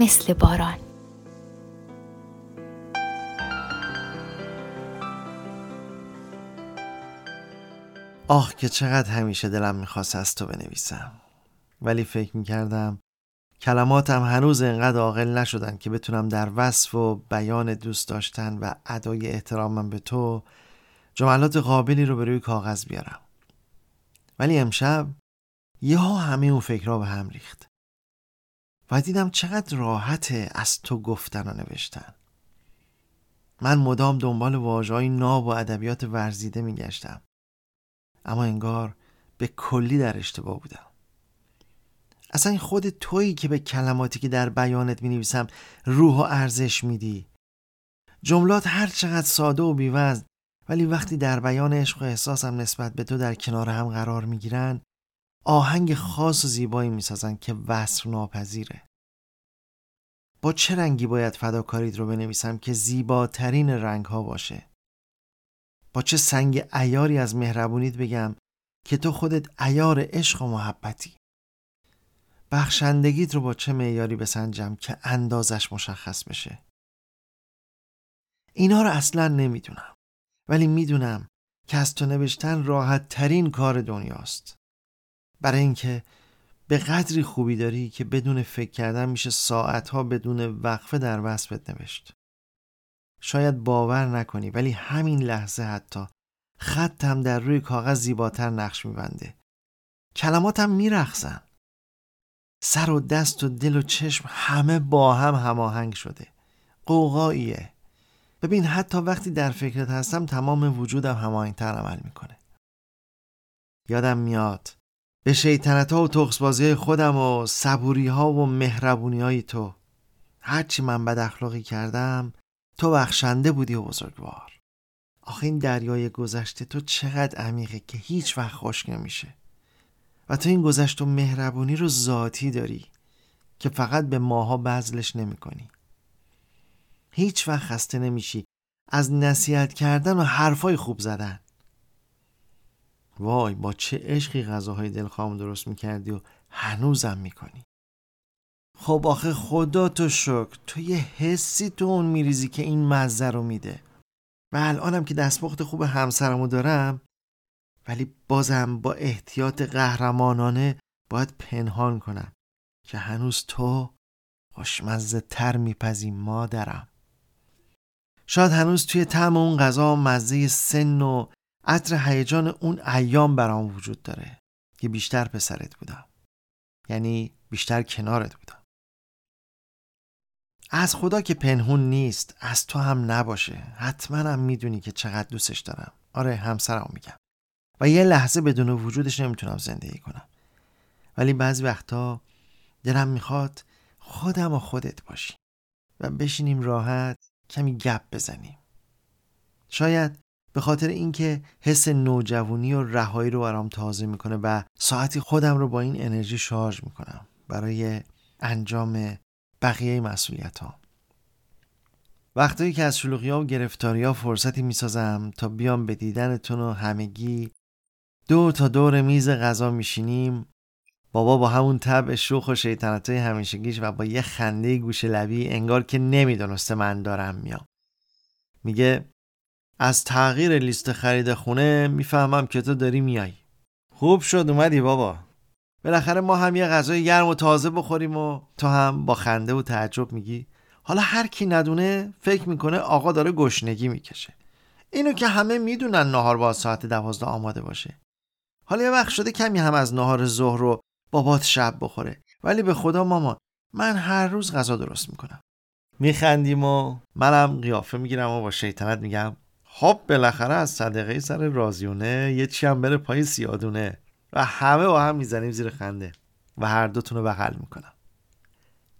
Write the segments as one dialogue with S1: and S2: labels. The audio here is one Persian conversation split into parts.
S1: مثل باران.
S2: آه که چقدر همیشه دلم می‌خواست از تو بنویسم. ولی فکر می‌کردم کلماتم هنوز انقدر عاقل نشدن که بتونم در وصف و بیان دوست داشتن و ادای احترامم به تو جملات قابلی رو به روی کاغذ بیارم. ولی امشب یهو همه اون فکرها به هم ریخت. و دیدم چقدر راحته از تو گفتن و نوشتن. من مدام دنبال واژه‌های ناب و ادبیات ورزیده میگشتم. اما انگار به کلی در اشتباه بودم. اصلا خود تویی که به کلماتی که در بیانت می نویسم روح و ارزش میدی. جملات هر چقدر ساده و بیوزن ولی وقتی در بیان عشق و احساسم نسبت به تو در کنار هم قرار می گیرن آهنگ خاص و زیبایی می سازن که وصف ناپذیره. با چه رنگی باید فداکاریت رو بنویسم که زیباترین رنگ ها باشه؟ با چه سنگ ایاری از مهربونیت بگم که تو خودت ایار عشق و محبتی؟ بخشندگیت رو با چه معیاری بسنجم که اندازش مشخص بشه؟ اینا رو اصلا نمی‌دونم ولی می‌دونم که از تو نوشتن راحت ترین کار دنیاست. برای اینکه به قدری خوبی داری که بدون فکر کردن میشه ساعتها بدون وقفه در وصفت نوشت. شاید باور نکنی ولی همین لحظه حتی خطم در روی کاغذ زیباتر نقش میبنده. کلماتم میرخزن سر و دست و دل و چشم همه با هم هماهنگ شده. قوقاییه. ببین حتی وقتی در فکرت هستم تمام وجودم هماهنگتر عمل می‌کنه. یادم میاد به شیطنت ها و تخصبازی خودم و صبوری ها و مهربونی های تو. هرچی من بد اخلاقی کردم تو بخشنده بودی و بزرگوار. آخه این دریای گذشته تو چقدر عمیقه که هیچ وقت خشک نمیشه. و تو این گذشت و مهربونی رو ذاتی داری که فقط به ماها بذلش نمی کنی. هیچ وقت خسته نمیشی. از نصیحت کردن و حرفای خوب زدن. وای با چه عشقی غذاهای دلخواه درست می‌کردی و هنوزم می‌کنی؟ خب آخه خدا تو شکر تو یه حسی تو اون میریزی که این مزه رو میده. و الانم که دستپخت خوب همسرمو دارم ولی بازم با احتیاط قهرمانانه باید پنهان کنم که هنوز تو خوشمزه تر میپزی مادرم. شاید هنوز توی طعم اون غذا مزه سن و عطر هیجان اون ایام برام وجود داره. که بیشتر پسرت بودم. یعنی بیشتر کنارت بودم. از خدا که پنهون نیست از تو هم نباشه. حتما هم می‌دونی که چقدر دوستش دارم. آره همسرم میگم. و یه لحظه بدون وجودش نمی‌تونم زندگی کنم. ولی بعضی وقتا دلم می‌خواد خودم و خودت باشی و بشینیم راحت کمی گپ بزنیم. شاید به خاطر اینکه حس نوجوانی و رهایی رو برام تازه می‌کنه و ساعتی خودم رو با این انرژی شارژ می‌کنم برای انجام بقیه مسئولیت ها وقتایی که از شلوغی ها و گرفتاری ها فرصتی می‌سازم تا بیام به دیدنتون و همگی دور تا دور میز غذا میشینیم. بابا با همون طبع شوخ و شیطنت های همیشگیش و با یه خنده گوش لبی انگار که نمی‌دونسته من دارم میام. میگه از تغییر لیست خرید خونه می‌فهمم که تو داری میای. خوب شد اومدی بابا. بالاخره ما هم یه غذای گرم و تازه بخوریم و تو هم با خنده و تعجب میگی. حالا هر کی ندونه فکر می‌کنه آقا داره گشنگی می‌کشه. اینو که همه می‌دونن نهار با ساعت دوازده آماده باشه. حالا یه وقت شده کمی هم از نهار ظهر رو بابات شب بخوره. ولی به خدا مامان من هر روز غذا درست می‌کنم. میخندیم و منم قیافه می‌گیرم و با شیطنت میگم. خب بالاخره از صدقه سر رازیونه یه چی هم بره پای سیادونه و همه با هم می‌زنیم زیر خنده و هر دوتون رو بغل می‌کنم.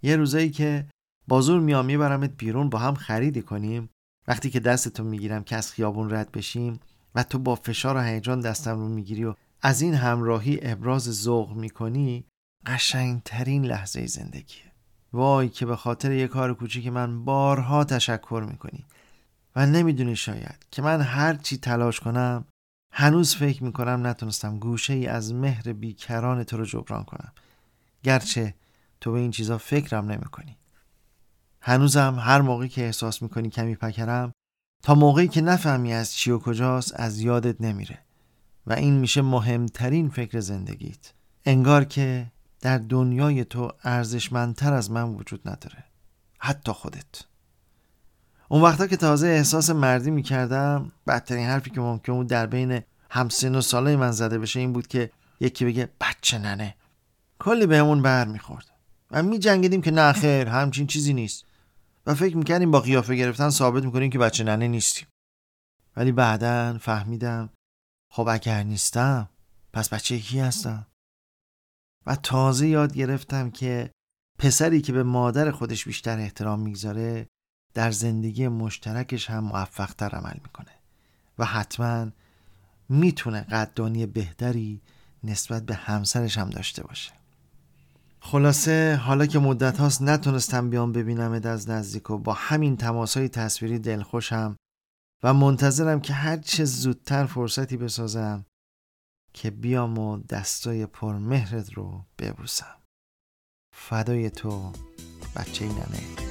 S2: یه روزایی که با زور میام میبرمت بیرون با هم خریدی کنیم. وقتی که دستتو می‌گیرم که از خیابون رد بشیم و تو با فشار و هیجان دستم رو می‌گیری و از این همراهی ابراز ذوق می‌کنی قشنگترین لحظه زندگیه. وای که به خاطر یه کار کوچیک من بارها تشکر می‌کنی. و نمی‌دونی شاید که من هر چی تلاش کنم هنوز فکر می‌کنم نتونستم گوشه ای از مهر بیکران تو رو جبران کنم. گرچه تو به این چیزا فکرم نمی‌کنی. هنوزم هر موقعی که احساس می‌کنی کمی پکرم تا موقعی که نفهمی از چی و کجاست از یادت نمیره. و این میشه مهمترین فکر زندگیت. انگار که در دنیای تو ارزشمندتر از من وجود نداره. حتی خودت. اون وقتا که تازه احساس مردی می‌کردم بدترین حرفی که ممکن بود در بین همسن و ساله من زده بشه این بود که یکی بگه بچه ننه. کلی بهمون بر می‌خورد. و می جنگیدیم که نه خیر همچین چیزی نیست. و فکر می‌کردیم با قیافه گرفتن ثابت می‌کنیم که بچه ننه نیستیم. ولی بعدا فهمیدم خب اگر نیستم پس بچه کی هستم؟ و تازه یاد گرفتم که پسری که به مادر خودش بیشتر احترام می‌گذاره در زندگی مشترکش هم موفقتر عمل می‌کنه و حتما می‌تونه قدردانی بهتری نسبت به همسرش هم داشته باشه. خلاصه حالا که مدت هاست نتونستم بیام ببینم از نزدیک و با همین تماس های تصویری دلخوشم و منتظرم که هر چه زودتر فرصتی بسازم که بیام و دستای پرمهرت رو ببوسم. فدای تو بچه ننه